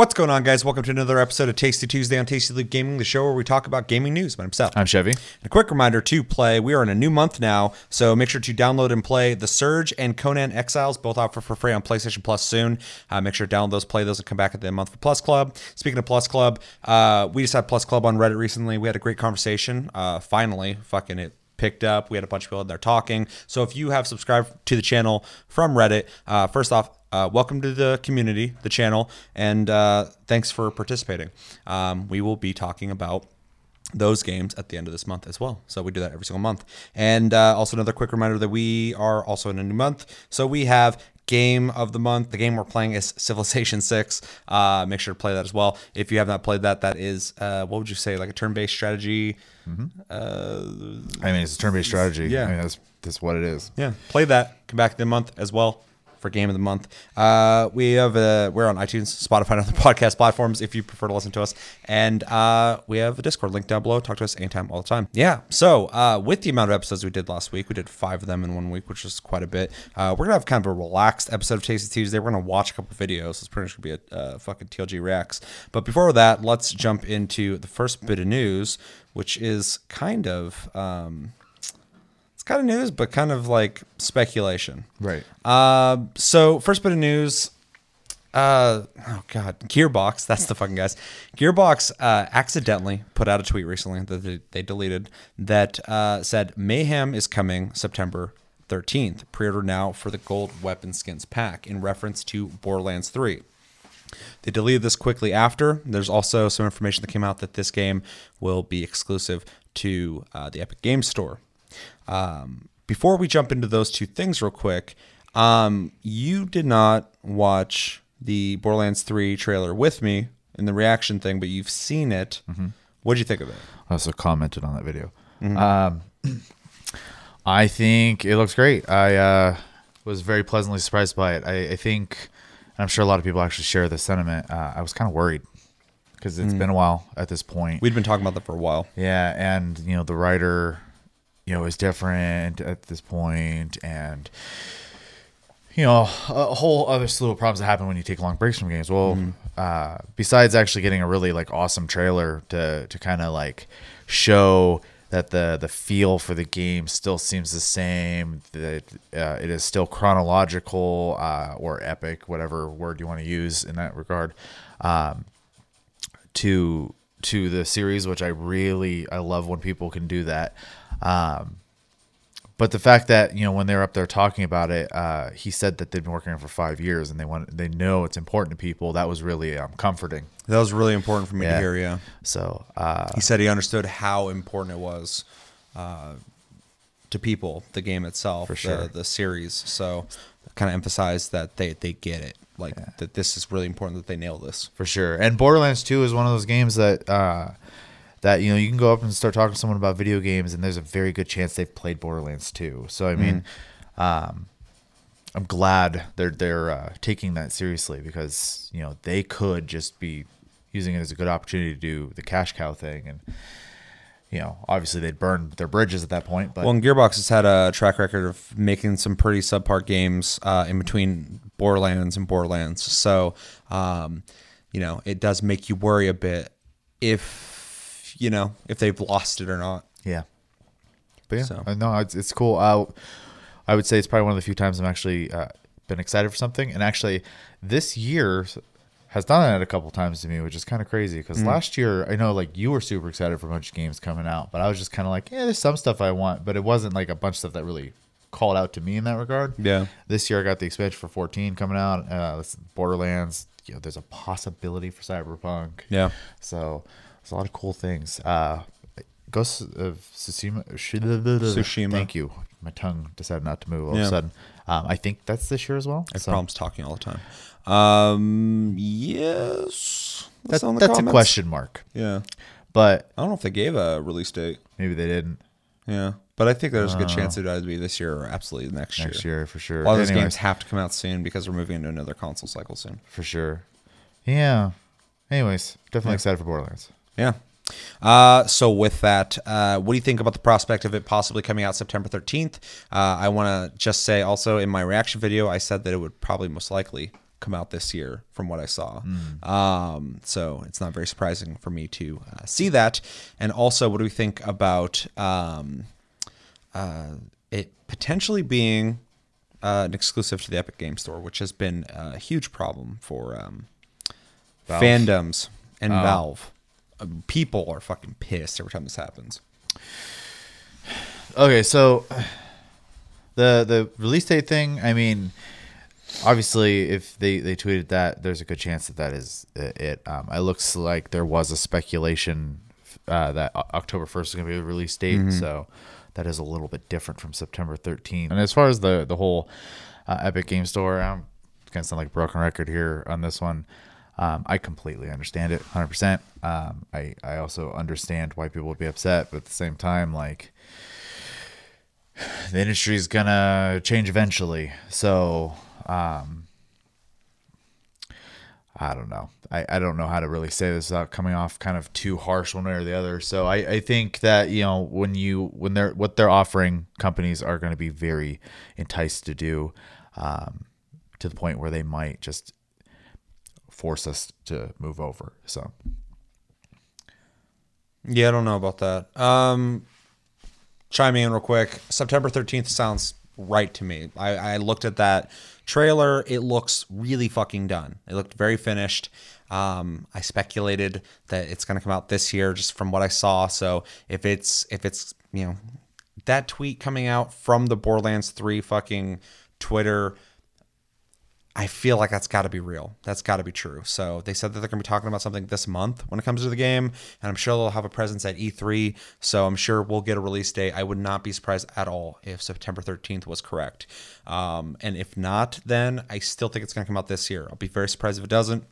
What's going on, guys? Welcome to another episode of Tasty Tuesday on Tasty Loop Gaming, the show where we talk about gaming news. My name's Seth. I'm Chevy. And A quick reminder to play. We are in a new month now, so make sure to download and play The Surge and Conan Exiles, both offer for free on PlayStation Plus soon. Uh, make sure to download those, play those, and come back at the end month for Plus Club. Speaking of Plus Club, uh, we just had Plus Club on Reddit recently. We had a great conversation. Uh, finally, fucking it picked up. We had a bunch of people in there talking. So if you have subscribed to the channel from Reddit, uh, first off, uh, welcome to the community, the channel, and uh, thanks for participating. Um, we will be talking about those games at the end of this month as well. So we do that every single month. And uh, also another quick reminder that we are also in a new month. So we have game of the month. The game we're playing is Civilization Six. Uh, make sure to play that as well. If you have not played that, that is uh, what would you say, like a turn-based strategy? I mean, it's a turn-based strategy. Yeah. I mean, that's that's what it is. Yeah, play that. Come back in the month as well for game of the month. Uh, we have uh, we're on iTunes, Spotify, and other podcast platforms if you prefer to listen to us, and uh, we have a Discord link down below. Talk to us anytime, all the time. Yeah. So uh, with the amount of episodes we did last week, we did five of them in one week, which is quite a bit. Uh, we're gonna have kind of a relaxed episode of Tasty Tuesday. We're gonna watch a couple videos. It's pretty much gonna be a fucking TLG reacts. But before that, let's jump into the first bit of news, which is kind of. Um, it's kind of news, but kind of like speculation. Right. Uh, so first bit of news. Uh, oh god, Gearbox. That's the fucking guys. Gearbox uh, accidentally put out a tweet recently that they, they deleted that uh, said Mayhem is coming September 13th. Pre-order now for the gold weapon skins pack in reference to Borderlands 3. They deleted this quickly after. There's also some information that came out that this game will be exclusive to uh, the Epic Games Store. Um, before we jump into those two things, real quick, um, you did not watch the Borderlands 3 trailer with me in the reaction thing, but you've seen it. What did you think of it? I also commented on that video. Um, I think it looks great. I uh, was very pleasantly surprised by it. I, I think, and I'm sure a lot of people actually share this sentiment. Uh, I was kind of worried because it's been a while at this point. We'd been talking about that for a while. Yeah, and you know the writer, you know, is different at this point, and you know a whole other slew of problems that happen when you take long breaks from games. Well, uh, besides actually getting a really like awesome trailer to to kind of like show that the the feel for the game still seems the same, that uh, it is still chronological uh, or epic, whatever word you want to use in that regard. Um, to to the series, which I really I love when people can do that. Um, but the fact that you know when they're up there talking about it, uh, he said that they've been working on it for five years and they want they know it's important to people. That was really um, comforting. That was really important for me to hear. Yeah, So uh, he said he understood how important it was uh, to people, the game itself, For sure. the, the series. So, kind of emphasized that they they get it, like that this is really important that they nail this. for sure. And Borderlands Two is one of those games that uh, that you know you can go up and start talking to someone about video games, and there's a very good chance they've played Borderlands Two. So I mean, um, I'm glad they're they're uh, taking that seriously because you know they could just be using it as a good opportunity to do the cash cow thing, and you know obviously they'd burn their bridges at that point. But Well, and Gearbox has had a track record of making some pretty subpar games uh, in between Borderlands and Borderlands. So, um, you know, it does make you worry a bit if you know if they've lost it or not. Yeah. But yeah, So. uh, no, it's, it's cool. Uh, I would say it's probably one of the few times I'm actually uh, been excited for something. And actually, this year has done that a couple times to me, which is kind of crazy. Mm. Because last year, I know like you were super excited for a bunch of games coming out, but I was just kind of like, yeah, there's some stuff I want, but it wasn't like a bunch of stuff that really called out to me in that regard. Yeah. This year, I got the expansion for 14 coming out. Uh, Borderlands. You know, there's a possibility for Cyberpunk. Yeah. So there's a lot of cool things. Uh, Ghost of Tsushima. Tsushima. Thank you. My tongue decided not to move all of a sudden. Um, I think that's this year as well. I have So problems talking all the time. Um, yes. That's, the that's a question mark. Yeah. But I don't know if they gave a release date. maybe they didn't Yeah. But I think there's a good chance it would be this year or absolutely next, Uh. next year. year for sure. A lot of those games have to come out soon because we're moving into another console cycle soon. for sure. Yeah. Anyways, definitely excited for Borderlands. Yeah. Uh, so with that, uh, what do you think about the prospect of it possibly coming out September 13th? Uh, I want to just say also in my reaction video, I said that it would probably most likely come out this year, from what I saw. Hmm. Um, so it's not very surprising for me to uh, see that. And also, what do we think about um, uh, it potentially being uh, an exclusive to the Epic Game Store, which has been a huge problem for um, fandoms and Oh. Valve. Uh, people are fucking pissed every time this happens. Okay, so the the release date thing. I mean, obviously, if they they tweeted that, there's a good chance that that is it. Um, it looks like there was a speculation uh, that October first is going to be the release date, so that is a little bit different from September 13th. And as far as the the whole uh, Epic Game Store, I'm going to sound like a broken record here on this one. Um, I completely understand it, 100%. Um, I, I also understand why people would be upset, but at the same time, like, the industry is gonna change eventually. So, um, I don't know. I, I don't know how to really say this without coming off kind of too harsh one way or the other. So I, I think that you know when you when they're what they're offering, companies are to be very enticed to do, um, to the point where they might just force us to move over. So Yeah, I don't know about that. Um, chime in real quick. September 13th sounds right to me. I, I looked at that trailer. It looks really fucking done. It looked very finished. Um, I speculated that it's going to come out this year just from what I saw. So if it's, if it's, you know, that tweet coming out from the Borderlands 3 fucking Twitter, I feel like that's got to be real. That's got to be true. So they said that they're going to be talking about something this month when it comes to the game, and I'm sure they'll have a presence at E3. So I'm sure we'll get a release date. I would not be surprised at all if September 13th was correct. Um, and if not, then I still think it's going to come out this year. I'll be very surprised if it doesn't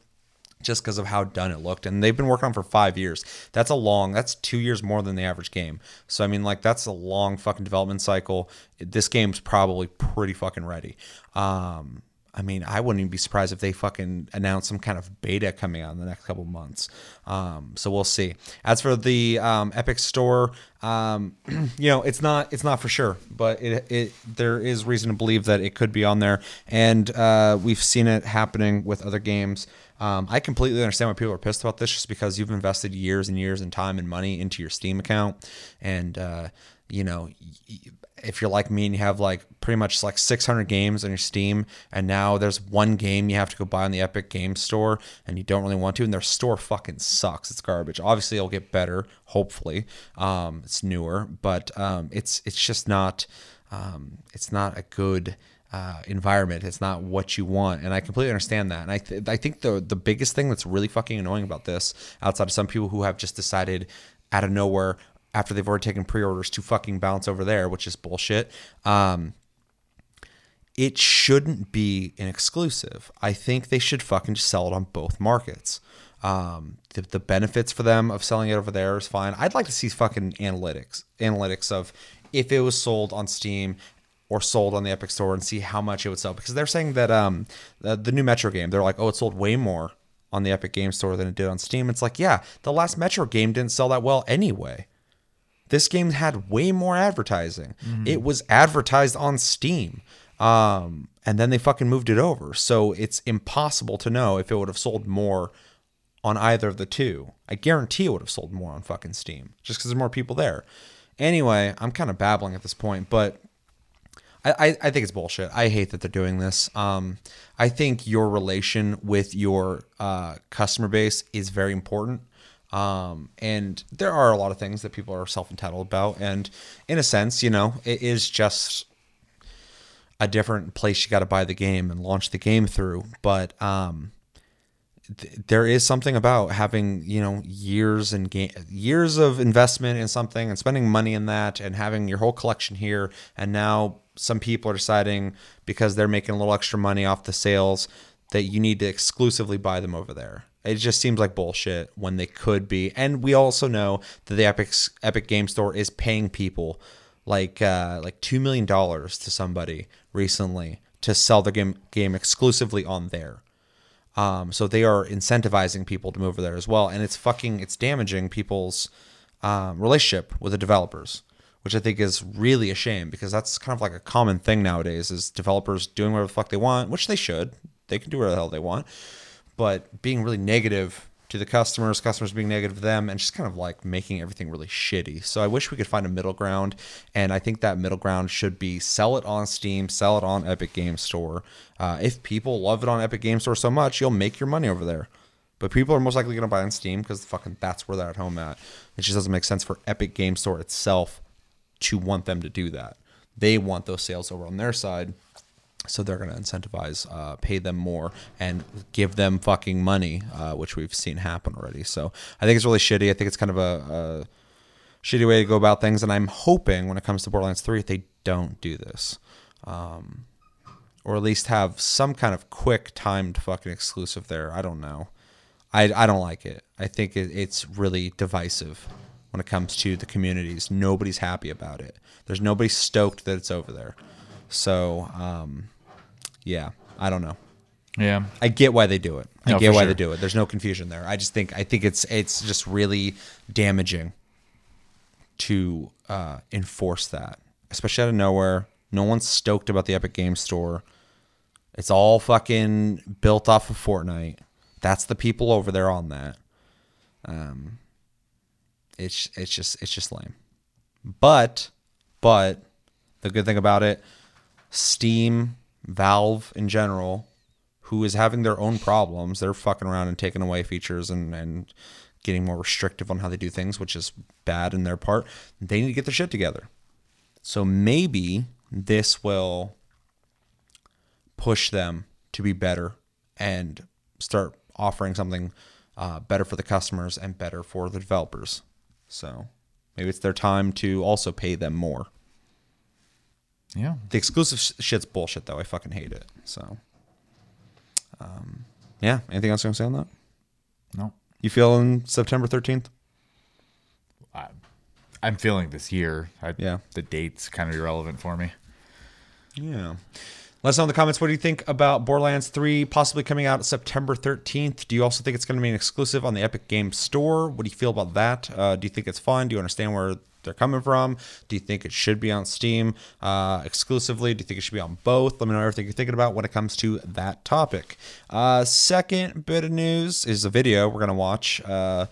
just because of how done it looked. And they've been working on for five years. That's a long, that's two years more than the average game. So, I mean, like, that's a long fucking development cycle. This game's probably pretty fucking ready. Um, I mean, I wouldn't even be surprised if they fucking announce some kind of beta coming out in the next couple months. Um, so we'll see. As for the um, Epic Store, um, you know, it's not it's not for sure, but it, it there is reason to believe that it could be on there, and uh, we've seen it happening with other games. Um, I completely understand why people are pissed about this, just because you've invested years and years and time and money into your Steam account, and uh, you know, if you're like me and you have like pretty much like 600 games on your Steam, and now there's one game you have to go buy on the Epic Game Store, and you don't really want to, and their store fucking sucks. It's garbage. Obviously, it'll get better. Hopefully, um, it's newer, but um, it's it's just not um, it's not a good uh, environment. It's not what you want, and I completely understand that. And I th- I think the the biggest thing that's really fucking annoying about this, outside of some people who have just decided out of nowhere after they've already taken pre-orders to fucking bounce over there, which is bullshit. Um, it shouldn't be an exclusive. I think they should fucking just sell it on both markets. Um, the, the benefits for them of selling it over there is fine. I'd like to see fucking analytics, analytics of if it was sold on Steam or sold on the Epic Store and see how much it would sell. Because they're saying that um, the, the new Metro game, they're like, oh, it sold way more on the Epic Game Store than it did on Steam. It's like, yeah, the last Metro game didn't sell that well anyway. This game had way more advertising. It was advertised on Steam. Um, and then they fucking moved it over. So it's impossible to know if it would have sold more on either of the two. I guarantee it would have sold more on fucking Steam just because there's more people there. Anyway, I'm kind of babbling at this point, but I, I, I think it's bullshit. I hate that they're doing this. Um, I think your relation with your uh, customer base is very important. Um, and there are a lot of things that people are self entitled about. And in a sense, you know, it is just a different place you got to buy the game and launch the game through. But um, th- there is something about having you know years and ga- years of investment in something and spending money in that and having your whole collection here and now some people are deciding because they're making a little extra money off the sales that you need to exclusively buy them over there. It just seems like bullshit when they could be. And we also know that the epic epic game store is paying people like uh, like two million dollars to somebody recently to sell their game game exclusively on there. Um, so they are incentivizing people to move over there as well, and it's fucking it's damaging people's um, relationship with the developers, which I think is really a shame because that's kind of like a common thing nowadays is developers doing whatever the fuck they want, which they should. They can do whatever the hell they want. But being really negative to the customers, customers being negative to them, and just kind of like making everything really shitty. So I wish we could find a middle ground, and I think that middle ground should be sell it on Steam, sell it on Epic Game Store. Uh, if people love it on Epic Game Store so much, you'll make your money over there. But people are most likely going to buy on Steam because fucking that's where they're at home at. It just doesn't make sense for Epic Game Store itself to want them to do that. They want those sales over on their side, so they're going to incentivize, uh, pay them more, and give them fucking money, uh, which we've seen happen already. So I think it's really shitty. I think it's kind of a, a shitty way to go about things, and I'm hoping when it comes to Borderlands 3, they don't do this. Um, or at least have some kind of quick timed fucking exclusive there. I don't know. I, I don't like it. I think it, it's really divisive when it comes to the communities. Nobody's happy about it. There's nobody stoked that it's over there. So, um, yeah, I don't know. Yeah. I get why they do it. I No, get why sure. they do it. There's no confusion there. I just think I think it's it's just really damaging to uh, enforce that, especially out of nowhere. No one's stoked about the Epic Game Store. It's all fucking built off of Fortnite. That's the people over there on that. Um, it's it's just it's just lame. But but the good thing about it, Steam, Valve in general, who is having their own problems, they're fucking around and taking away features and and getting more restrictive on how they do things, which is bad in their part. They need to get their shit together. So maybe this will push them to be better and start offering something uh, better for the customers and better for the developers. So maybe it's their time to also pay them more. Yeah. The exclusive sh- shit's bullshit, though. I fucking hate it. So, um, yeah. Anything else you want to say on that? No. You feeling September 13th? I, I'm feeling this year. I, Yeah. The date's kind of irrelevant for me. Yeah. Let us know in the comments what do you think about Borderlands 3 possibly coming out September 13th. Do you also think it's going to be an exclusive on the Epic Games Store? What do you feel about that? Uh, do you think it's fun? Do you understand where they're coming from? Do you think it should be on Steam uh, exclusively? Do you think it should be on both? Let me know everything you're thinking about when it comes to that topic. Uh, second bit of news is a video we're going to watch. Uh,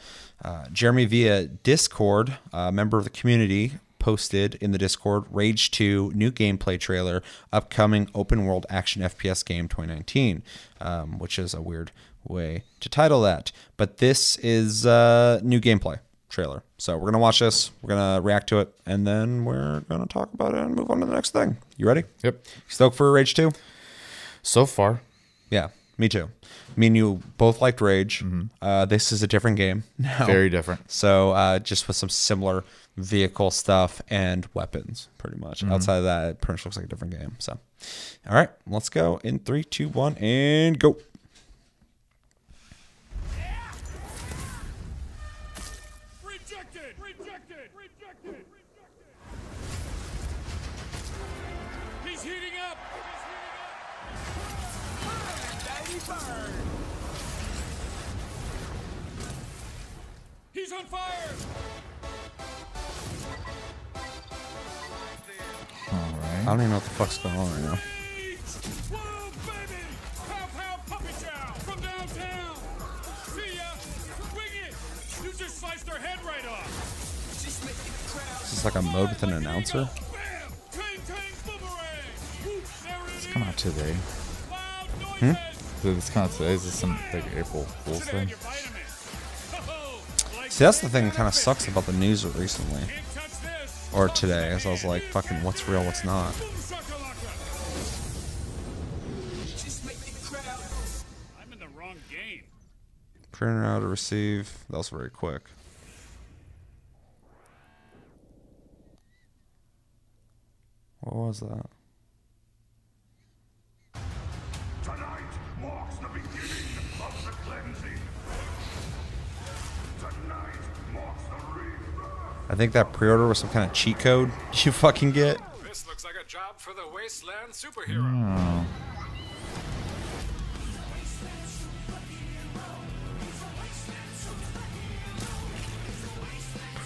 uh, Jeremy via Discord, a member of the community, posted in the Discord Rage 2 new gameplay trailer, upcoming open world action FPS game 2019, um, which is a weird way to title that. But this is uh, new gameplay trailer. So we're going to watch this, we're going to react to it, and then we're going to talk about it and move on to the next thing. You ready? Yep. Stoked for Rage 2? So far, Yeah, me too. Me and you both liked Rage. Uh, this is a different game now. very different. So uh, just with some similar vehicle stuff and weapons, pretty much. Outside of that, it pretty much looks like a different game. So, all right, let's go in three, two, one, and go. He's on fire! All I don't even know what the fuck's going on right now. Whoa, baby! Pow pow puppy chow from downtown! See ya! Wing it! You just sliced her head right off! Is this like a mode with an announcer? Bam! Tang tang boomerang! Whoop, there it is! Come out today. Loud hmm? noises! So this kind of today is this some like April Fool's Should thing? See, that's the thing that kind of sucks about the news recently Can't touch this! or today. As I was like, fucking, what's real, what's not. Boom shakalaka! I'm in the wrong game. Printer out to receive. That was very quick. What was that? Think that pre-order was some kind of cheat code you fucking get. This looks like a job for the Wasteland superhero. Hmm.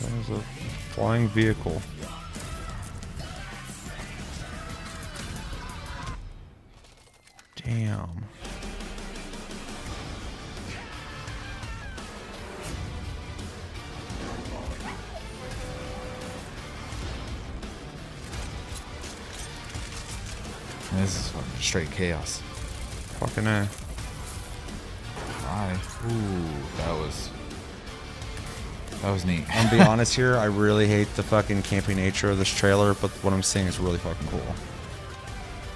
There's a flying vehicle. Damn. This is fucking straight chaos. Fucking uh. Hi. Ooh, that was that was neat. I'm gonna be honest here. I really hate the fucking campy nature of this trailer, but what I'm seeing is really fucking cool.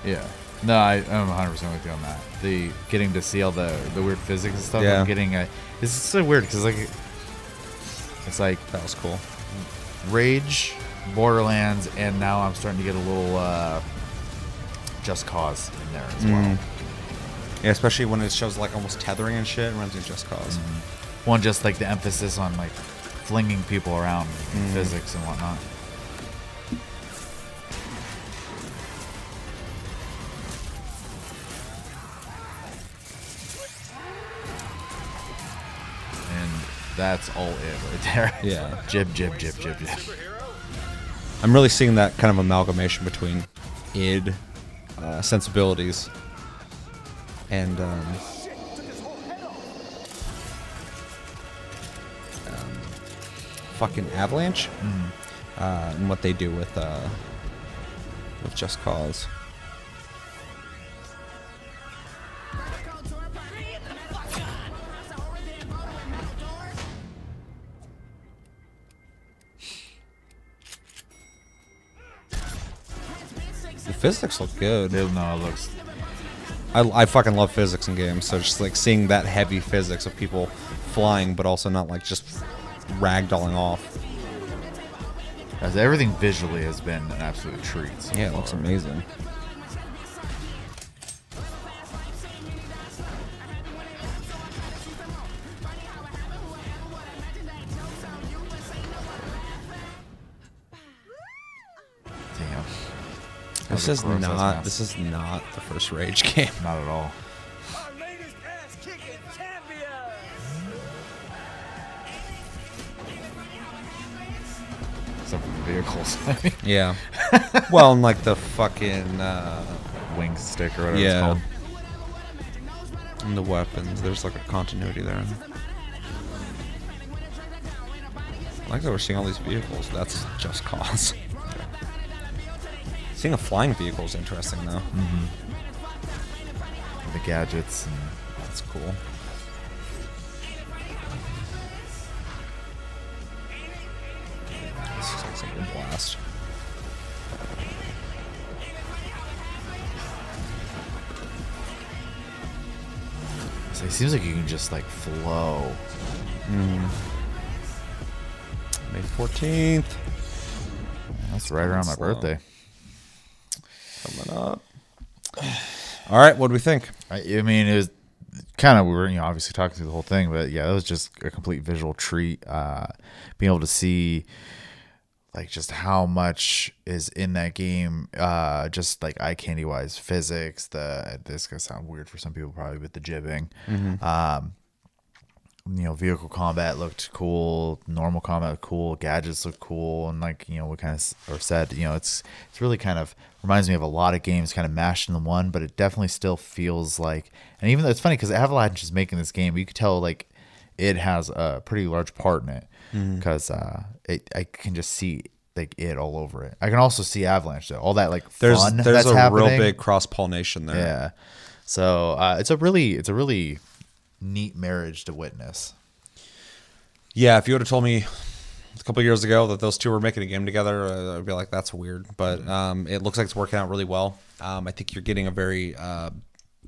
Yeah. No, I, I'm 100 percent with you on that. The getting to see all the the weird physics and stuff. Yeah. I'm getting a. It's so weird because like it's like That was cool. Rage, Borderlands, and now I'm starting to get a little uh, Just Cause in there as mm. well. Yeah, especially when it shows like almost tethering and shit. It me of Just because One mm-hmm. just like the emphasis on like flinging people around in mm. physics and whatnot. And that's all it right there. Yeah. Jib, jib, jib, jib, jib. I'm really seeing that kind of amalgamation between id uh, sensibilities. And um, um, fucking Avalanche? Uh, and what they do with uh, with Just Cause. Physics look good. No, it looks I, I fucking love physics in games, so just like seeing that heavy physics of people flying, but also not like just ragdolling off. as everything visually has been an absolute treat. so Yeah, it looks far. amazing. This That was a is not. This is not the first Rage game. Not at all. Our latest ass kicking champion. Except for the vehicles. I mean, Yeah. well, and like the fucking uh, wing stick or whatever Yeah. it's called. and the weapons. There's like a continuity there. I like that we're seeing all these vehicles. That's just cause. Seeing a flying vehicle is interesting though. called. The gadgets. And That's cool. This looks like something blast. so it seems like you can just like flow. Mm-hmm. May 14th. That's right around my slow. birthday. Coming up. All right, what do we think? I, I mean, it was kind of we were you know obviously talking through the whole thing, but yeah, it was just a complete visual treat. Uh, being able to see like just how much is in that game, uh, just like eye candy wise, physics. The this gonna sound weird for some people probably, but the jibbing. Um, you know, vehicle combat looked cool. Normal combat looked cool. Gadgets looked cool, and like you know, we kind of or said, you know, it's it's really kind of reminds me of a lot of games kind of mashed into one, but it definitely still feels like. And even though it's funny because Avalanche is making this game, you could tell like it has a pretty large part in it because uh, it I can just see like it all over it. I can also see Avalanche though, all that like There's there's that's a happening. real big cross pollination there. yeah. So uh, it's a really it's a really neat marriage to witness. Yeah, if you would have told me a couple years ago that those two were making a game together, uh, I'd be like, that's weird. But um, it looks like it's working out really well. Um, I think you're getting a very, uh,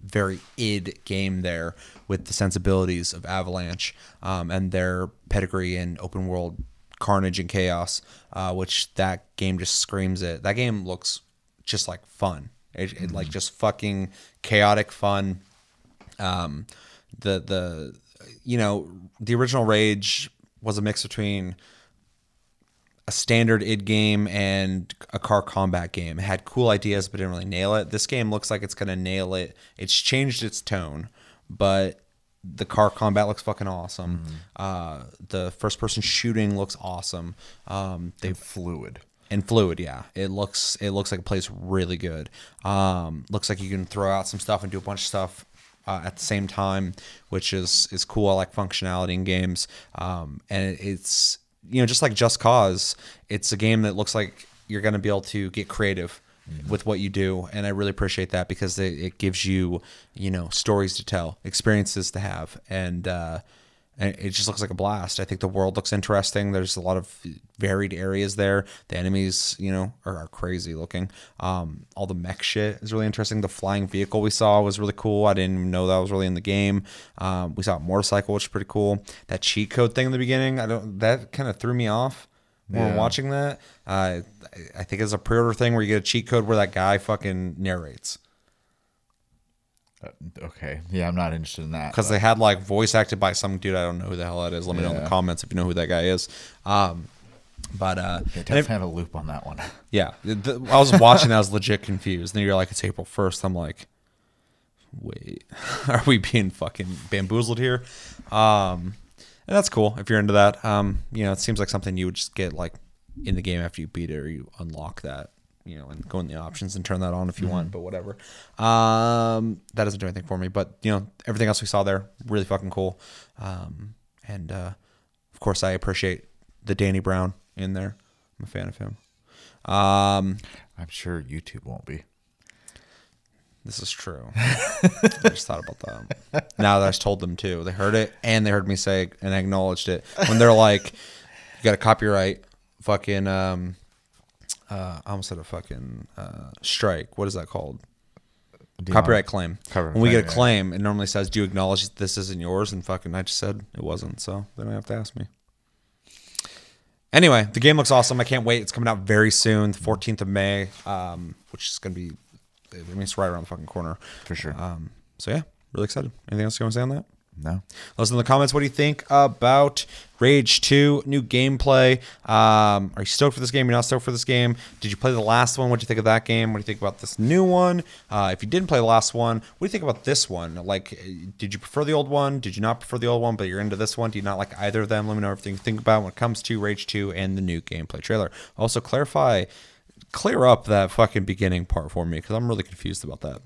very id game there with the sensibilities of Avalanche um, and their pedigree in open world carnage and chaos, uh, which that game just screams it. That game looks just like fun. It, it like just fucking chaotic fun um, the the you know the original Rage was a mix between a standard id game and a car combat game. It had cool ideas but didn't really nail it. This game looks like it's gonna nail it. It's changed its tone, but the car combat looks fucking awesome. Uh, the first person shooting looks awesome. Um, they Fluid. and fluid yeah it looks it looks like it plays really good um looks like you can throw out some stuff and do a bunch of stuff uh, at the same time which is is cool. I like functionality in games. Um and it's you know just like just cause it's a game that looks like you're going to be able to get creative with what you do, and I really appreciate that because it, it gives you you know stories to tell, experiences to have, and. uh and it just looks like a blast. I think the world looks interesting. There's a lot of varied areas there. The enemies, you know, are, are crazy looking. Um, all the mech shit is really interesting. The flying vehicle we saw was really cool. I didn't even know that was really in the game. Um, we saw a motorcycle, which is pretty cool. That cheat code thing in the beginning, I don't. That kind of threw me off when Yeah. watching that. Uh, I think it's a pre-order thing where you get a cheat code where that guy fucking narrates. Uh, okay. Yeah, I'm not interested in that. because they had like voice acted by some dude. I don't know who the hell that is. Let me know in the Yeah. comments if you know who that guy is. Um, but uh, They and definitely have a loop on that one. yeah, the, I was watching. that, I was legit confused. And Then you're like, it's April first. I'm like, wait, are we being fucking bamboozled here? Um, and that's cool if you're into that. Um, you know, it seems like something you would just get like in the game after you beat it or you unlock that. You know, and go in the options and turn that on if you want, but whatever. Um, that doesn't do anything for me. But you know, everything else we saw there, really fucking cool. Um, and uh, of course, I appreciate the Danny Brown in there. I'm a fan of him. Um, I'm sure YouTube won't be. this is true. I just thought about that. Now that I just told them too, they heard it and they heard me say and I acknowledged it when they're like, "You got a copyright, fucking." Um, uh, I almost said a fucking uh, strike. What is that called? Copyright claim. Copyright when we get a claim, claim, it normally says, "Do you acknowledge that this isn't yours?" And fucking, I just said it wasn't, so they don't have to ask me. Anyway, the game looks awesome. I can't wait. It's coming out very soon, the 14th of May, um, which is going to be, I mean, it's right around the fucking corner. For sure. Um, so yeah, really excited. Anything else you want to say on that? No. Let us in the comments. What do you think about Rage 2 new gameplay? Um, are you stoked for this game? You're not stoked for this game? Did you play the last one? What do you think of that game? What do you think about this new one? Uh, if you didn't play the last one, what do you think about this one? Like, did you prefer the old one? Did you not prefer the old one, but you're into this one? Do you not like either of them? Let me know everything you think about when it comes to Rage 2 and the new gameplay trailer. Also, clarify, clear up that fucking beginning part for me because I'm really confused about that.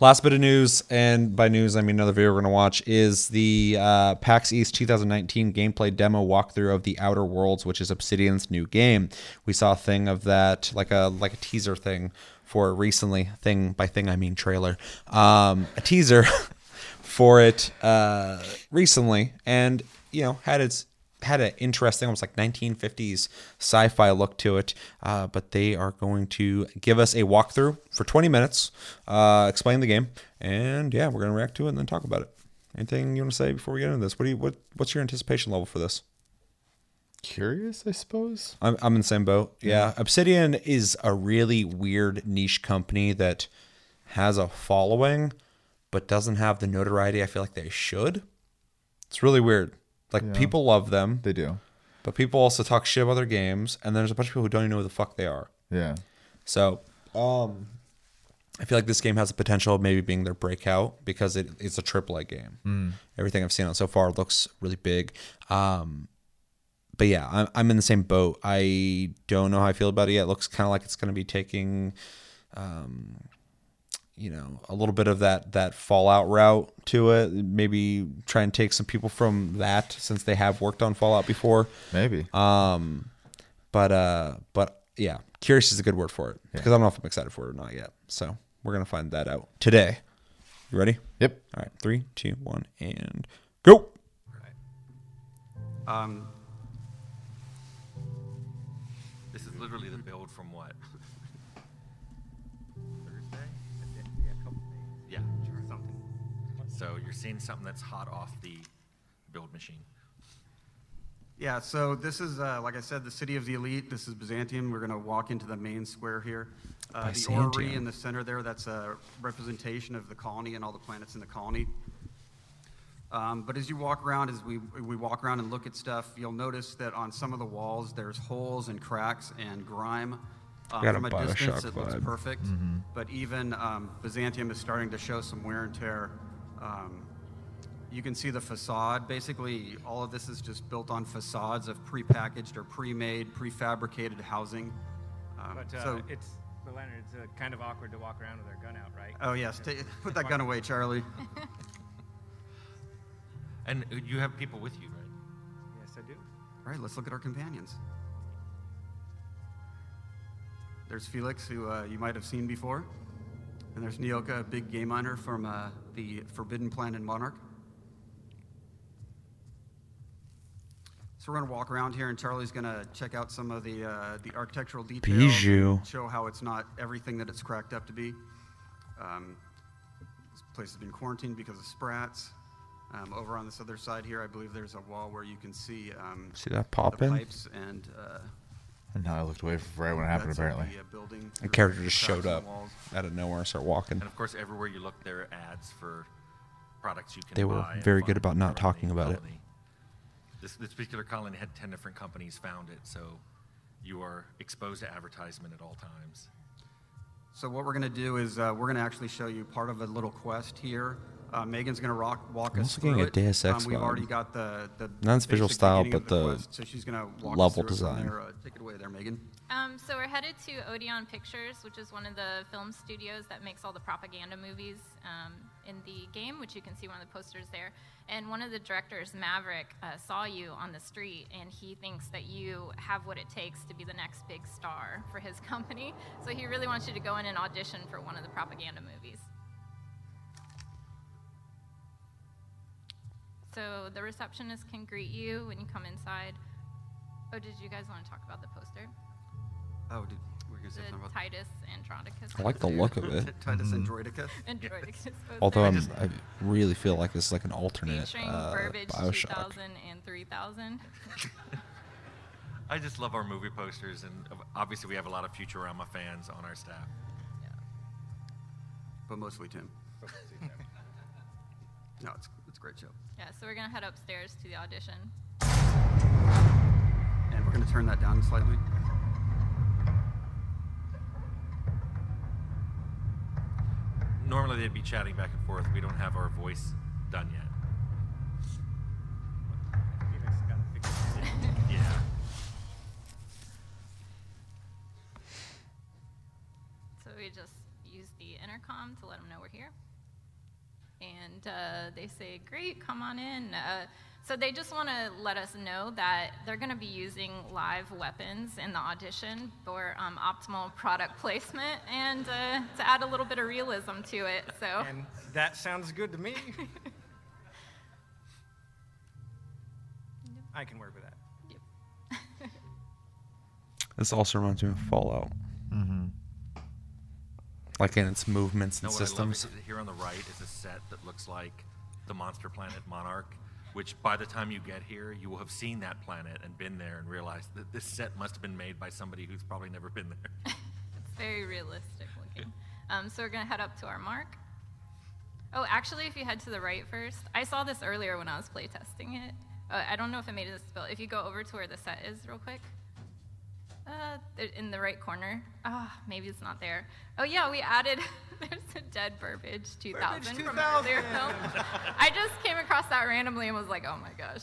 Last bit of news, and by news I mean another video we're going to watch, is the uh, PAX East 2019 gameplay demo walkthrough of the Outer Worlds, which is Obsidian's new game. We saw a thing of that, like a like a teaser thing for recently. Thing by thing I mean trailer. Um, a teaser for it uh, recently, and you know had its had an interesting, almost like 1950s sci-fi look to it. Uh, but they are going to give us a walkthrough for 20 minutes, uh, explain the game, and yeah, we're gonna react to it and then talk about it. Anything you want to say before we get into this? What do you what What's your anticipation level for this? Curious, I suppose. I'm, I'm in the same boat. Yeah. Obsidian is a really weird niche company that has a following, but doesn't have the notoriety I feel like they should. It's really weird. Like people love them, They do. but people also talk shit about their games, and there's a bunch of people who don't even know who the fuck they are. Yeah. So, um, I feel like this game has the potential of maybe being their breakout because it, it's a AAA game. Everything I've seen on it so far looks really big. Um, but yeah, I'm, I'm in the same boat. I don't know how I feel about it yet. It looks kind of like it's going to be taking, um, you know, a little bit of that that Fallout route to it. Maybe try and take some people from that since they have worked on Fallout before. Maybe. Um, but uh, but yeah, curious is a good word for it because I don't know if I'm excited for it or not yet. So we're gonna find that out today. You ready? yep. All right, three, two, one, and go. Um, So you're seeing something that's hot off the build machine. Yeah, so this is, uh, like I said, the city of the elite. This is Byzantium. We're going to walk into the main square here. Uh, the Byzantium. orrery in the center there, that's a representation of the colony and all the planets in the colony. Um, but as you walk around, as we, we walk around and look at stuff, you'll notice that on some of the walls there's holes and cracks and grime. Um, Got a from a distance, Bioshock it looks vibe. perfect. But even um, Byzantium is starting to show some wear and tear. Um, you can see the facade. Basically, all of this is just built on facades of prepackaged or pre-made, prefabricated housing. Um, But uh, so, it's, but Leonard, it's uh, kind of awkward to walk around with our gun out, right? oh yes, ta put that gun away, Charlie. And uh, you have people with you, right? Yes, I do. All right, let's look at our companions. there's Felix, who uh, you might have seen before. And there's Nyoka, a big game hunter from uh, the Forbidden Planet Monarch. So we're gonna walk around here, and Charlie's gonna check out some of the uh, the architectural details, Bijou. show how it's not everything that it's cracked up to be. Um, this place has been quarantined because of sprats. Um, over on this other side here, I believe there's a wall where you can see um, See that popping? pipes and. Uh, And now I looked away from right when it happened, apparently. The. A character just showed up out of nowhere and start walking. And of course, everywhere you look, there are ads for products you can They were buy very good about not talking about it. This, this particular colony had 10 different companies found it, so you are exposed to advertisement at all times. So what we're going to do is uh, we're going to actually show you part of a little quest here. Uh, Megan's going to rock, walk I'm us also through getting a it. Deus um, We've vibe. already got the the Not its visual basic style, beginning but of the quest, so she's going to walk level us through it from design. there. Uh, take it away there, Megan. Um, so we're headed to Odeon Pictures, which is one of the film studios that makes all the propaganda movies um, in the game, which you can see one of the posters there. And one of the directors, Maverick, uh, saw you on the street, and he thinks that you have what it takes to be the next big star for his company. So he really wants you to go in and audition for one of the propaganda movies. So the receptionist can greet you when you come inside. Oh, did you guys want to talk about the poster? Oh, did, we're going to say The something about Titus Andronicus. I like the look of it. Titus Androidicus. Andronicus. Although I'm, I really feel like it's like an alternate featuring uh, Burbage Bioshock. 2000 and 3000. I just love our movie posters, and obviously, we have a lot of Futurama fans on our staff. But mostly Tim. no, it's, it's a great show. Yeah, so we're gonna head upstairs to the audition. And we're going to turn that down slightly. Normally, they'd be chatting back and forth. We don't have our voice done yet. And uh, they say, Great, come on in. Uh, so they just want to let us know that they're going to be using live weapons in the audition for um, optimal product placement and uh, to add a little bit of realism to it. So. And that sounds good to me. I can work with that. This also reminds me of Fallout. Mm-hmm. Like in its movements and No, what I love systems. is here on the right is a set that looks like the monster planet Monarch, which by the time you get here, you will have seen that planet and been there and realized that this set must have been made by somebody who's probably never been there. It's very realistic looking. Um, so we're gonna head up to our mark. Oh, actually, if you head to the right first, I saw this earlier when I was playtesting it. Uh, I don't know if it made it this build. If you go over to where the set is, real quick, uh, in the right corner. Ah, maybe it's not there. Oh yeah, we added. there's a dead Burbage 2000 from an earlier film. I just came across that randomly and was like, oh my gosh.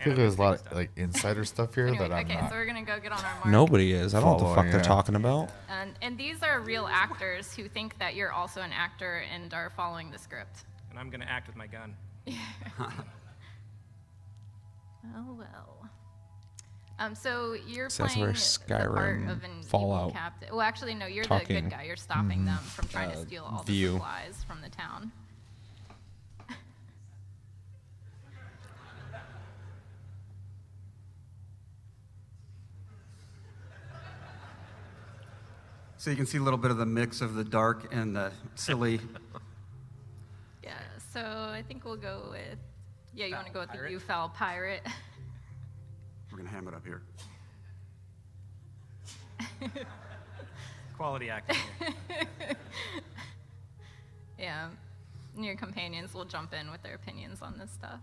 I feel like there's a lot of like insider stuff here Anyway, that I'm okay, not. so we're gonna go get on our mark. Nobody is. I don't know what the fuck Following, they're talking about. And, and these are real actors who think that you're also an actor and are following the script. And I'm gonna act with my gun. Oh well. Um, so you're So that's playing where the part of an Fallout evil captain. Well, actually, no, you're the talking, good guy. You're stopping them from trying uh, to steal all view. the supplies from the town. So you can see a little bit of the mix of the dark and the silly. Yeah. So I think we'll go with. Yeah, you want to go with Pirate? the you foul pirate. We're going to ham it up here. Quality acting. yeah. And your companions will jump in with their opinions on this stuff.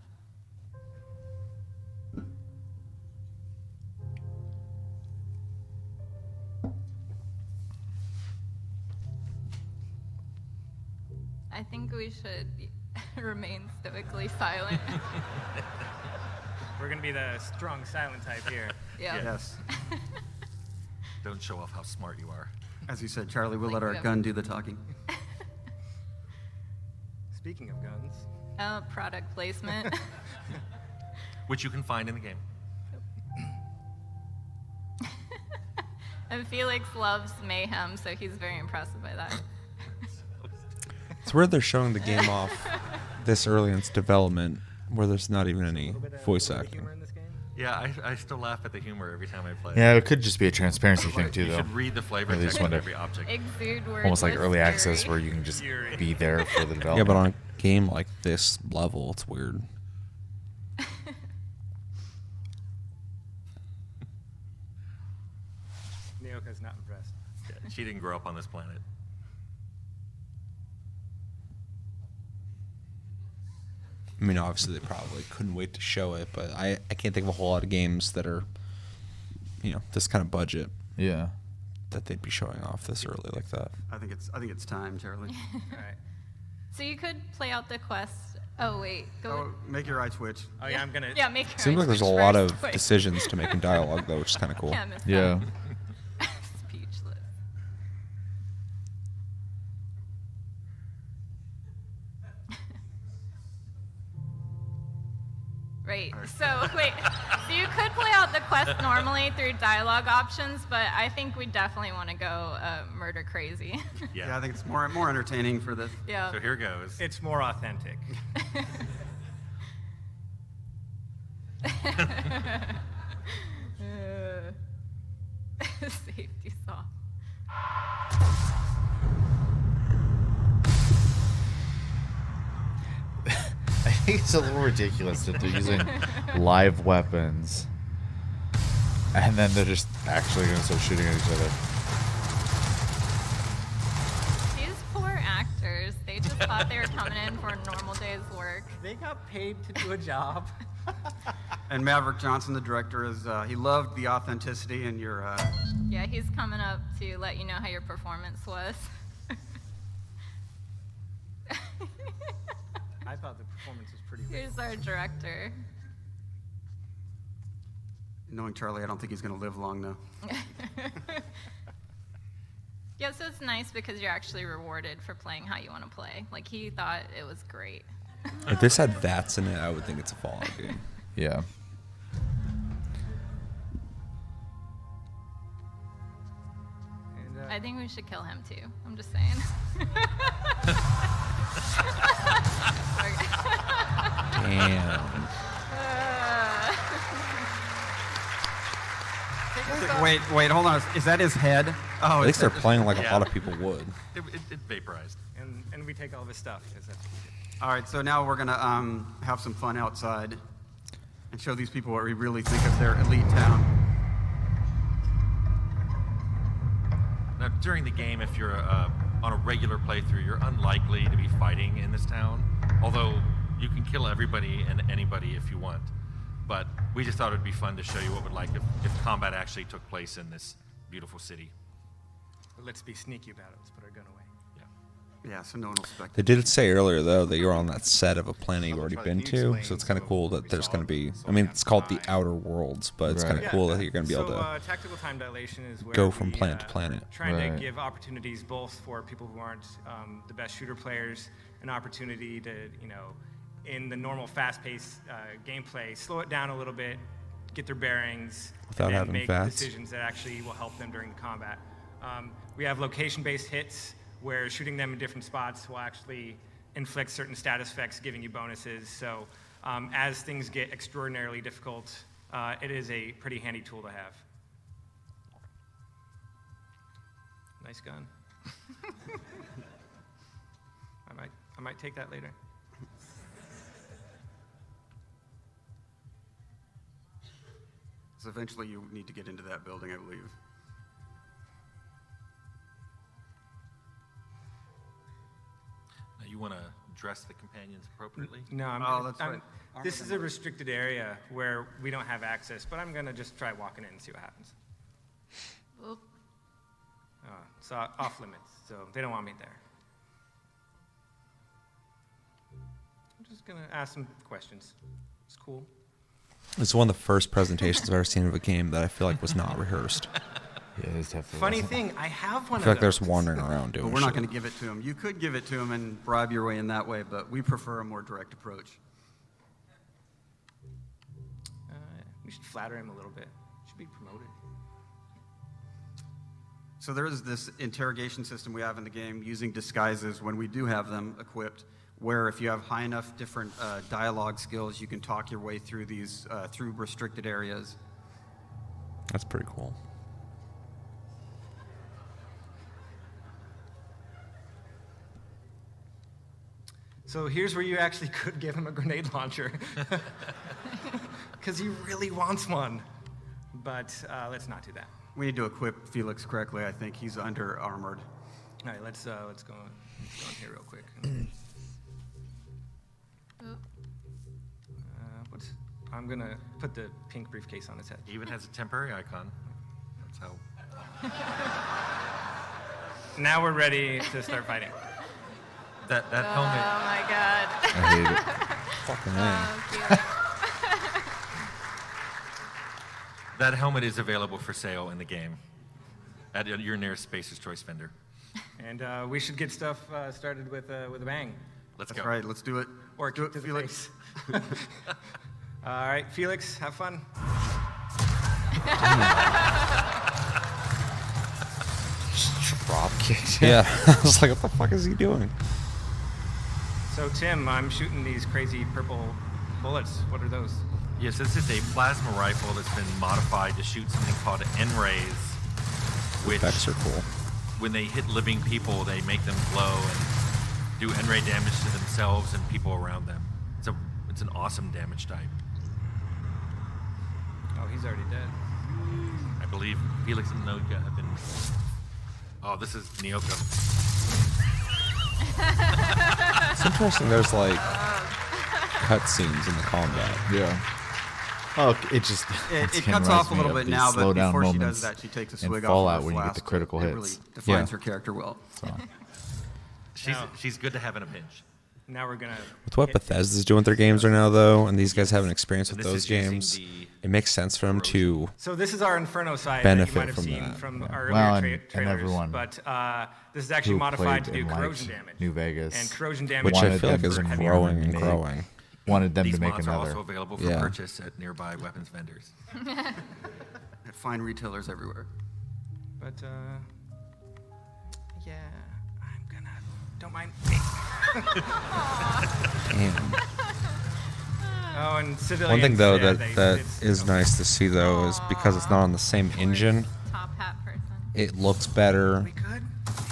I think we should remain stoically silent. We're gonna be the strong, silent type here. yeah. Yes. Don't show off how smart you are. As you said, Charlie, we'll Like let our we gun do the talking. Speaking of guns, Uh, product placement. Which you can find in the game. And Felix loves mayhem, so he's very impressed by that. It's weird they're showing the game off this early in its development, where there's not even any voice acting. Humor in this game. Yeah, I, I still laugh at the humor every time I play. Yeah, it could just be a transparency thing too, you though. should read the flavor Or text just of wanna- every object. Exude word. Almost like early access, where you can just be there for the development. Yeah, but on a game like this level, it's weird. Nyoka's not impressed. Yeah, she didn't grow up on this planet. I mean, obviously they probably couldn't wait to show it, but I, I can't think of a whole lot of games that are, you know, this kind of budget yeah. that they'd be showing off this early like that. I think it's I think it's time, Charlie. All right. So you could play out the quest. Oh wait, go. oh, make your eye twitch. Oh yeah, I'm gonna. yeah, make. your Seems like there's a lot of Wait. decisions to make in dialogue, though, which is kind of cool. Can't miss Yeah. Out normally through dialogue options, but I think we definitely want to go uh, murder crazy. Yeah. Yeah, I think it's more more entertaining for this. yeah. So here goes. It's more authentic. Uh, Safety saw. I think it's a little ridiculous that they're using live weapons, and then they're just actually going to start shooting at each other. These poor actors. They just thought they were coming in for a normal day's work. They got paid to do a job. And Maverick Johnson, the director, is uh, he loved the authenticity in your. Uh, Yeah, he's coming up to let you know how your performance was. I thought the performance was pretty. good. Here's our director. Knowing Charlie, I don't think he's going to live long though. Yeah, so it's nice because you're actually rewarded for playing how you want to play. Like he thought it was great. If this had VATS in it, I would think it's a Fallout game. Yeah. And, uh, I think we should kill him too. I'm just saying. Damn. Wait, wait, hold on. Is that his head? Oh, At least they're playing like a lot of people would. It, it, it vaporized. and and we take all this stuff that's what. All right, so now we're gonna um, have some fun outside and show these people what we really think of their elite town. Now, during the game, if you're uh, on a regular playthrough, you're unlikely to be fighting in this town. Although you can kill everybody and anybody if you want. But we just thought it would be fun to show you what it would like if, if combat actually took place in this beautiful city. But let's be sneaky about it. Let's put our gun away. Yeah. Yeah, so no one will suspect. They did say earlier though that you're on that set of a planet you've already been to, so it's kind of cool that there's going to be. I mean, it's called the Outer Worlds, but it's Right. kind of cool that you're going to be so, able to. uh, tactical time dilation is where go from we, planet to uh, planet. Trying Right. to give opportunities both for people who aren't um, the best shooter players, an opportunity to, you know, in the normal fast-paced uh, gameplay, slow it down a little bit, get their bearings, Without and having make decisions that actually will help them during the combat. Um, we have location-based hits where shooting them in different spots will actually inflict certain status effects, giving you bonuses. So um, as things get extraordinarily difficult, uh, it is a pretty handy tool to have. Nice gun. I might, I might take that later. Eventually you need to get into that building, I believe. Now, you want to dress the companions appropriately? No, I'm. Oh, gonna- that's I'm- right. This is a restricted area where we don't have access, but I'm gonna just try walking in and see what happens. Oop. Uh, it's off limits, so they don't want me there. I'm just gonna ask some questions. It's cool. It's one of the first presentations I've ever seen of a game that I feel like was not rehearsed. Yeah, it's definitely. Funny wasn't. thing, I have one I feel of like they're just wandering around doing. But we're not going to give it to him. You could give it to him and bribe your way in that way, but we prefer a more direct approach. Uh, we should flatter him a little bit. Should be promoted. So there is this interrogation system we have in the game using disguises when we do have them equipped, where if you have high enough different uh, dialogue skills, you can talk your way through these uh, through restricted areas. That's pretty cool. So here's where you actually could give him a grenade launcher. Because he really wants one. But uh, let's not do that. We need to equip Felix correctly. I think he's under armored. All right, let's, uh, let's, go, let's go in here real quick. Oop. Uh, what's, I'm going to put the pink briefcase on his head. He even has a temporary icon. That's how. Now we're ready to start fighting. That, that Oh helmet. my god. I hate it. Fucking man. Oh, cute. That helmet is available for sale in the game at your nearest Spacer's Choice vendor. And uh, we should get stuff uh, started with, uh, with a bang. Let's That's go. right. Let's do it. Or do it, to the Felix. face. All right, Felix, have fun. Drop kicked. Yeah. I was like, what the fuck is he doing? So, Tim, I'm shooting these crazy purple bullets. What are those? Yes, this is a plasma rifle that's been modified to shoot something called N-rays, which Effects are cool. when they hit living people, they make them glow and do N-ray damage to themselves and people around them. It's a it's an awesome damage type. Oh, he's already dead. I believe Felix and Nyoka have been. Oh, this is Nyoka. It's interesting. There's like cutscenes in the combat. Yeah. Oh, it just It, it cuts off a little bit now, but before she does that, she takes a in swig Fallout off of when you get the flask. critical it hits. really defines Yeah. her character well. So, She's Now- she's good to have in a pinch. Now we're gonna. With what hit- Bethesda's doing with their games right now, though, and these guys have an experience with this those games, it makes sense for them to. So this is our Inferno side Benefit that you might have from seen that, from yeah. our earlier Well, tra- and- and everyone but uh, this is actually modified to played do and corrosion liked damage. New Vegas, And corrosion damage. Which I feel like is growing and growing. wanted them These to make mods are also available for Yeah. purchase at nearby weapons vendors. At fine retailers everywhere. But uh, yeah, I'm gonna. Don't mind. Damn. Oh, and civilians. One thing though yeah, that they, that it's- is nice to see though is because it's not on the same engine, Top hat person. it looks better, We could.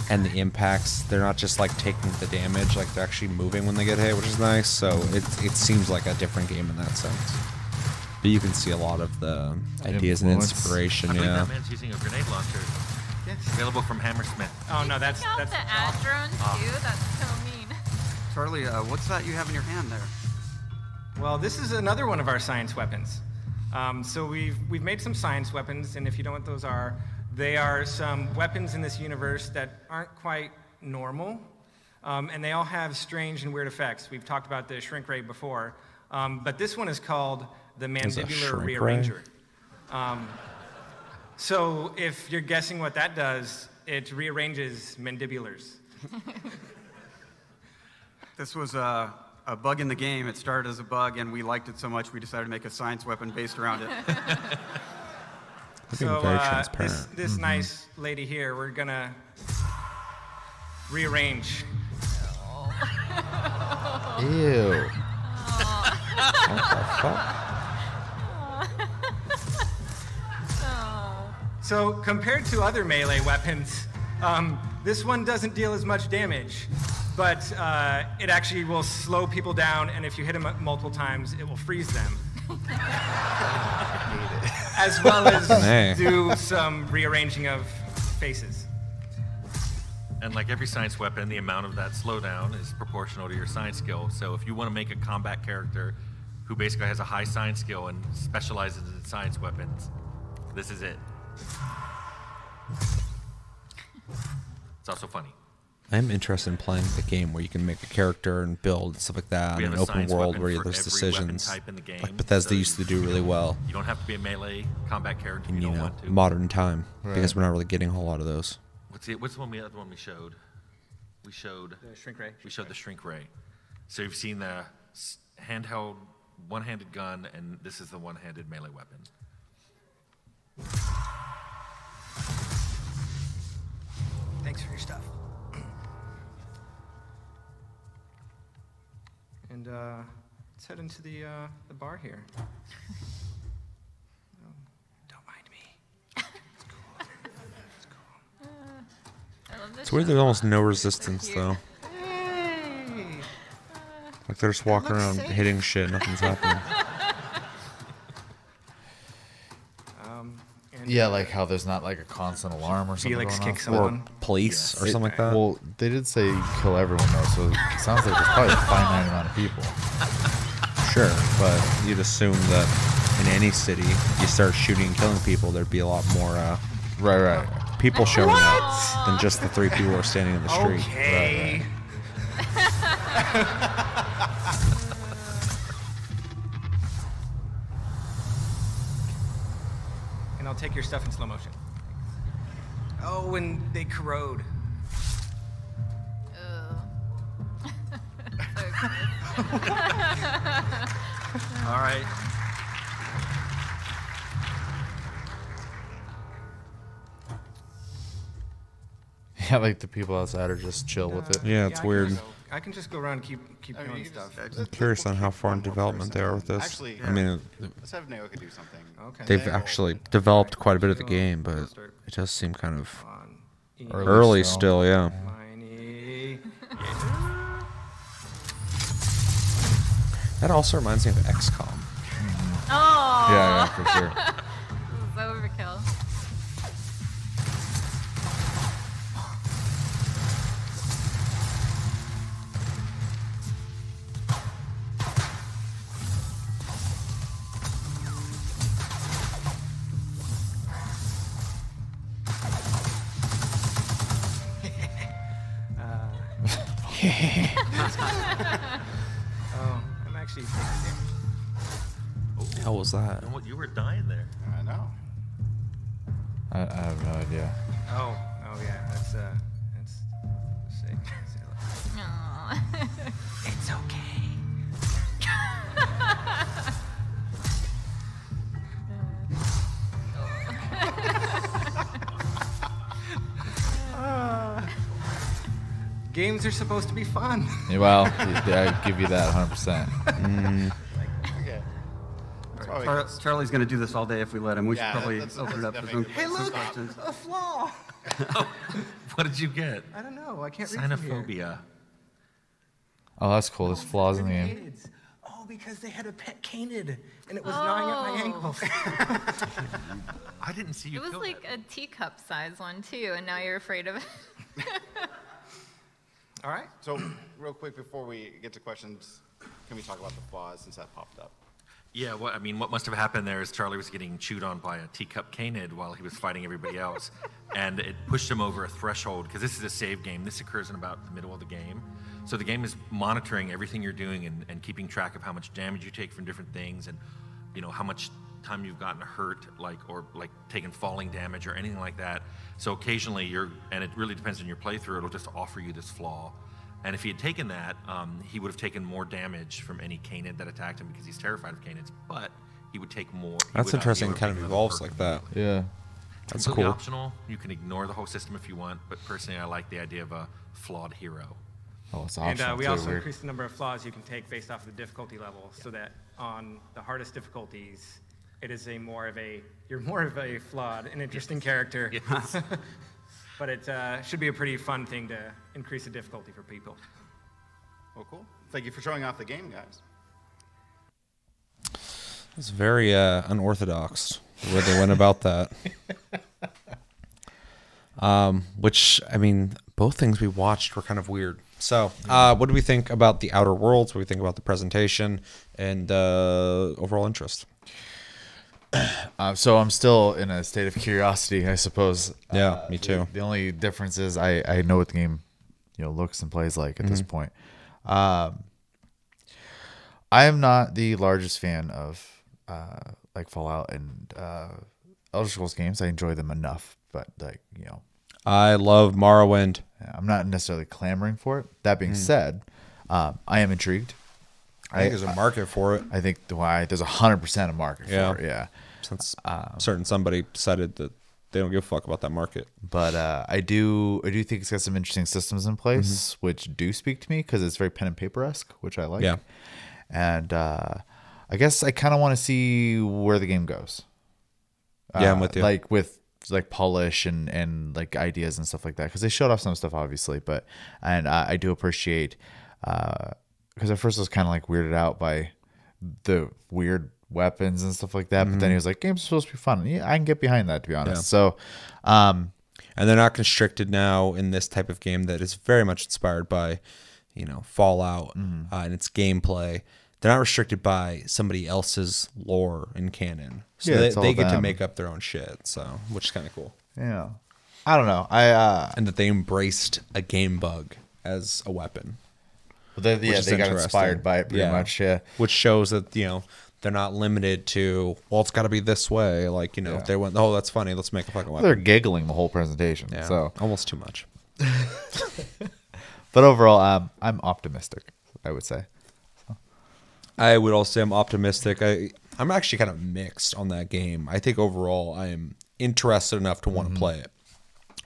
and the impacts they're not just like taking the damage, like they're actually moving when they get hit, which is nice. So it it seems like a different game in that sense. But you can see a lot of the ideas and inspiration. I Yeah. that man's using a grenade launcher. Yes. Available from Hammersmith. Oh no, that's Got that's. the ad drone too. That's so mean. Charlie, uh, what's that you have in your hand there? Well, this is another one of our science weapons. Um, so we've we've made some science weapons, and if you don't know what those are, they are some weapons in this universe that aren't quite normal, um, and they all have strange and weird effects. We've talked about the shrink ray before, um, but this one is called the There's a mandibular shrink ray? rearranger. Um, so if you're guessing what that does, it rearranges mandibulars. This was uh, a bug in the game. It started as a bug, and we liked it so much we decided to make a science weapon based around it. Looking very uh, transparent. this, this nice lady here, we're gonna rearrange. Ew. Oh. So compared to other melee weapons, um, this one doesn't deal as much damage, but uh, it actually will slow people down, and if you hit them multiple times, it will freeze them. as well as Hey. do some rearranging of faces. And like every science weapon, the amount of that slowdown is proportional to your science skill. So if you want to make a combat character who basically has a high science skill and specializes in science weapons, this is it. It's also funny. I'm interested in playing the game where you can make a character and build and stuff like that, We and an open world where for there's every weapon decisions, type in the game, like Bethesda so used to do really well You don't have to be a melee combat character if in you you don't know want to. modern time because we're not really getting a whole lot of those. What's the what's the one we other one we showed? We showed The shrink ray. we showed the shrink ray. So you've seen the handheld one-handed gun, and this is the one-handed melee weapon. Thanks for your stuff. And uh, let's head into the uh, the bar here. Oh, don't mind me. I love this. It's weird. There's almost no resistance though. Hey! Like they're just walking around safe. hitting shit. Nothing's happening. Um, and, Yeah, like how there's not like a constant alarm or something. Felix going kicks off. someone. Police or It- something like that. Well, they did say kill everyone though, so it sounds like there's probably a finite amount of people. Sure, but you'd assume that in any city, you start shooting and killing people, there'd be a lot more uh, Right, right. people showing up than just the three people who are standing in the street. Okay. take your stuff in slow motion. Oh, and they corrode. Ugh. All right. Yeah, like the people outside are just chill with it. Yeah, it's I can weird. Just- I can just go around and keep keep I mean, killing you can stuff. just- I'm curious on how far in One more development they are with this. Actually, I mean, let's have Nyoka do something. Okay. they've They will- actually developed quite a bit of the game, but it does seem kind of. Early early still. still. Yeah. That also reminds me of XCOM. Oh. Yeah, yeah, for sure. Overkill. Oh, I'm actually taking damage. hell was that? And what you were dying there. I know. I, I have no idea. Oh, oh yeah, that's uh, that's. Let's see. see Aw. It's okay. Games are supposed to be fun. Yeah, Well, I give you that 100%. Okay. That's Char- Charlie's going to do this all day if we let him. We Yeah, should probably that's- open it up that's for some, definitely some good. questions. a flaw. What did you get? I don't know. I can't read from. Xenophobia. Oh, that's cool. There's flaws in the game. Canids. Oh, because they had a pet canid and it was gnawing at my Oh. ankles. I didn't see you It was like that. a teacup size one too, and now you're afraid of it. All right. So, real quick before we get to questions, can we talk about the flaws since that popped up? Yeah, what I mean, what must have happened there is Charlie was getting chewed on by a teacup canid while he was fighting everybody else, and it pushed him over a threshold because this is a save game. This occurs in about the middle of the game, so the game is monitoring everything you're doing and, and keeping track of how much damage you take from different things, and you know how much time you've gotten hurt, like or like taken falling damage or anything like that. So occasionally you're, and it really depends on your playthrough. It'll just offer you this flaw. And if he had taken that, um, he would have taken more damage from any Canid that attacked him because he's terrified of Canids. But he would take more. That's would interesting. would Kind of evolves like that. Yeah. That's Completely cool. optional. You can ignore the whole system if you want. But personally, I like the idea of a flawed hero. Oh, it's And uh, we too. also Weird. increased the number of flaws you can take based off of the difficulty level, so that on the hardest difficulties, it is a more of a you're more of a flawed and interesting character. Yes. but it uh, should be a pretty fun thing to increase the difficulty for people. Well, cool. Thank you for showing off the game, guys. It's very uh, unorthodox the way they went about that. Um, which I mean, both things we watched were kind of weird. So, uh, what do we think about the Outer Worlds? What do we think about the presentation and uh, overall interest? Uh, so I'm still in a state of curiosity, I suppose. Yeah, Uh, me too. The, the only difference is I, I know what the game, you know, looks and plays like at this Mm-hmm. point. Um, I am not the largest fan of uh, like Fallout and uh, Elder Scrolls games. I enjoy them enough, but like you know, I love Morrowind. I'm not necessarily clamoring for it. That being said, um, I am intrigued. I think there's a market for it. I think why there's a hundred percent a market Yeah. for it. Yeah. Since certain somebody decided that they don't give a fuck about that market. but uh, I do I do think it's got some interesting systems in place Mm-hmm. which do speak to me because it's very pen and paper esque, which I like. Yeah. and uh, I guess I kind of want to see where the game goes. Yeah, I'm Uh, with you. Like with like polish and and like ideas and stuff like that because they showed off some stuff obviously, but and I, I do appreciate because at first I was kind of like weirded out by the weird weapons and stuff like that, but Mm-hmm. then he was like, "Game's are supposed to be fun." Yeah, I can get behind that to be honest. So, um, and they're not constricted now in this type of game that is very much inspired by you know fallout Mm-hmm. uh, and its gameplay they're not restricted by somebody else's lore and canon so Yeah, they, they get to make up their own shit so which is kind of cool yeah, I don't know. I uh, and that they embraced a game bug as a weapon But they, yeah, they got inspired by it pretty Yeah. much. Yeah. which shows that you know they're not limited to well it's got to be this way like you know Yeah. they went oh that's funny let's make a fucking They're giggling the whole presentation. yeah So, almost too much but overall, um, I'm optimistic. I would say. I would also say I'm optimistic. I I'm actually kind of mixed on that game. I think overall I am interested enough to want to play it,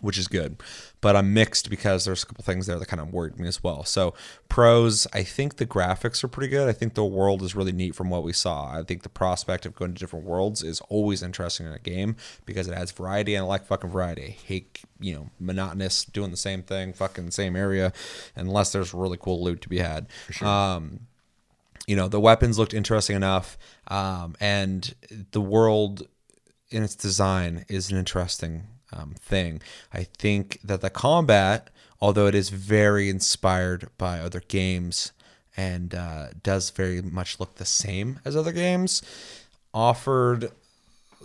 which is good. But I'm mixed because there's a couple things there that kind of worried me as well. So pros, I think the graphics are pretty good. I think the world is really neat from what we saw. I think the prospect of going to different worlds is always interesting in a game because it adds variety and I like fucking variety. I hate you know monotonous doing the same thing, fucking same area, unless there's really cool loot to be had. Um, you know the weapons looked interesting enough um, and the world in its design is an interesting um, thing i think that the combat although it is very inspired by other games and uh, does very much look the same as other games offered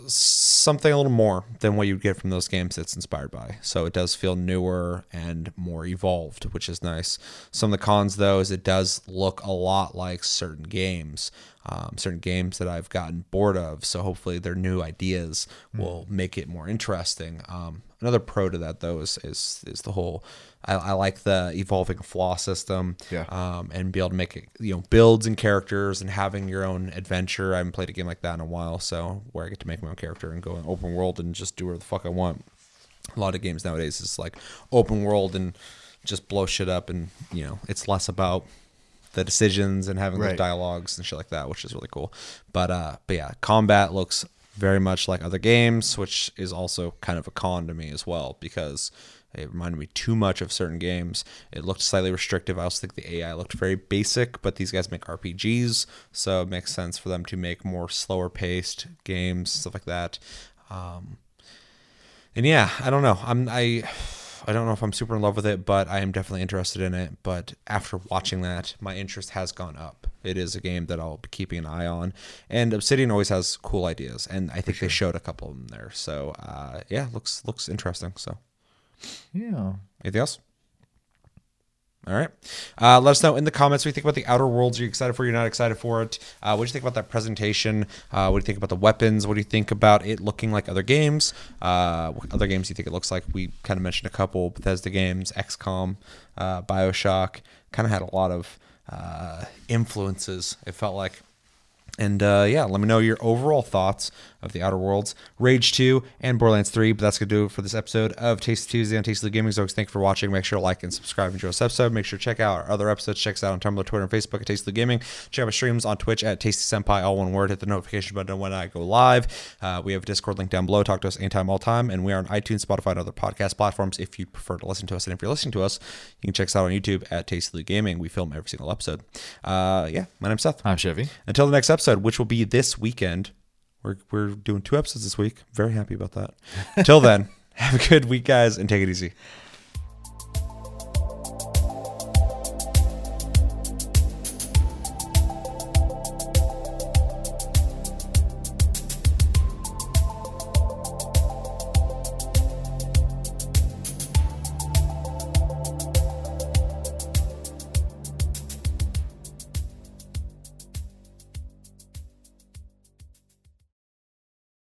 something a little more than what you'd get from those games it's inspired by. So it does feel newer and more evolved, which is nice. Some of the cons, though, is it does look a lot like certain games, um, certain games that I've gotten bored of. So hopefully their new ideas will make it more interesting. Um, another pro to that, though, is is, is the whole. I, I like the evolving flaw system Yeah. um, and be able to make it, you know, builds and characters and having your own adventure. I haven't played a game like that in a while, so where I get to make my own character and go in open world and just do whatever the fuck I want. A lot of games nowadays is like open world and just blow shit up, and you know, it's less about the decisions and having those dialogues and shit like that, which is really cool. But uh, but yeah, combat looks very much like other games, which is also kind of a con to me as well because it reminded me too much of certain games. It looked slightly restrictive. I also think the AI looked very basic, but these guys make RPGs, so it makes sense for them to make more slower paced games, stuff like that. Um, and yeah, I don't know. I'm I I don't know if I'm super in love with it, but I am definitely interested in it. But after watching that, my interest has gone up. It is a game that I'll be keeping an eye on, and Obsidian always has cool ideas, and I think they showed a couple of them there. So uh, yeah, looks looks interesting. So Yeah. anything else? All right. Uh, let us know in the comments what you think about the Outer Worlds. Are you excited for? You're not excited for it? Uh, what do you think about that presentation? Uh, what do you think about the weapons? What do you think about it looking like other games? Uh, what other games do you think it looks like? We kind of mentioned a couple Bethesda games, XCOM, uh, Bioshock. Kind of had a lot of uh, influences, it felt like. And yeah, let me know your overall thoughts of the Outer Worlds, Rage 2, and Borderlands 3. But that's going to do it for this episode of Taste Tuesday on Tasty Gaming. So thanks for watching. Make sure to like and subscribe and enjoy this episode. Make sure to check out our other episodes. Check us out on Tumblr, Twitter, and Facebook at Tasty Gaming. Check out my streams on Twitch at Tasty Senpai, all one word. Hit the notification button when I go live. Uh, we have a Discord link down below. Talk to us anytime, all time. And we are on iTunes, Spotify, and other podcast platforms if you prefer to listen to us. And if you're listening to us, you can check us out on YouTube at Tasty Gaming. We film every single episode. Uh, yeah, my name's Seth. I'm Chevy. Until the next episode, which will be this weekend. We're, we're doing two episodes this week. Very happy about that. Until then, have a good week, guys, and take it easy.